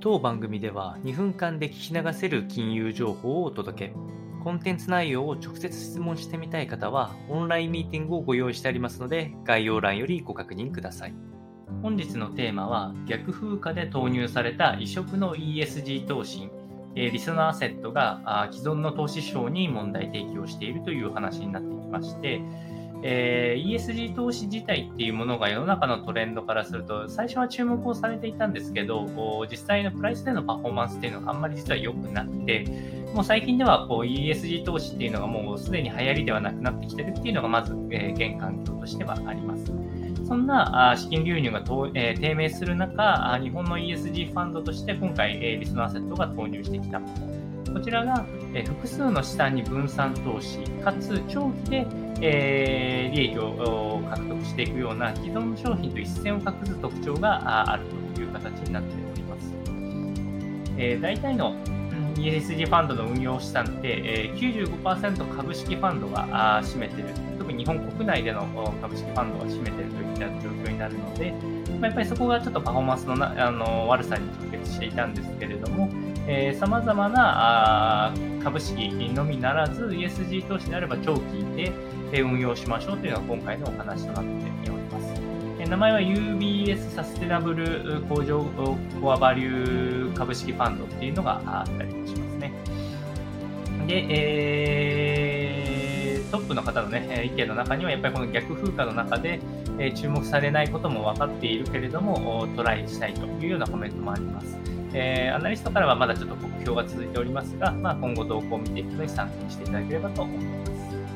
当番組では2分間で聞き流せる金融情報をお届け。コンテンツ内容を直接質問してみたい方は、オンラインミーティングをご用意してありますので、概要欄よりご確認ください。本日のテーマは、逆風化で投入された異色の ESG 投資、リスナーアセットが既存の投資手法に問題提起をしているという話になってきまして、えー、ESG 投資自体っていうものが世の中のトレンドからすると、最初は注目をされていたんですけど、実際のプライスでのパフォーマンスっていうのがあんまり実は良くなって、もう最近ではこう ESG 投資っていうのがもうすでに流行りではなくなってきてるっていうのがまず、えー、現環境としてはあります。そんな資金流入が、え、低迷する中、日本の ESG ファンドとして今回、え、リスナーアセットが投入してきたもの。こちらが、え、複数の資産に分散投資、かつ長期でえ、利益を獲得していくような既存の商品と一線を画す特徴があるという形になっております。え、大体の ESG ファンドの運用資産って、え、95%株式ファンドが占めてる。特に日本国内での株式ファンドが占めてるといった状況になるので、ま、やっぱりそこがちょっとパフォーマンスのなあの悪さに直結していたんですけれども、さまざまな株式のみならず ESG 投資であれば長期で運用しましょうというのが今回のお話となっております。名前は UBS サステナブル工場コアバリュー株式ファンドっていうのがあったりしますね。で、えー、トップの方の、ね、意見の中には、やっぱりこの逆風化の中で、え注目されないことも分かっているけれども、トライしたいというようなコメントもあります。えー、アナリストからはまだちょっと目標が続いておりますが、まあ、今後動向を見ていくのに参考にしていただければと思います。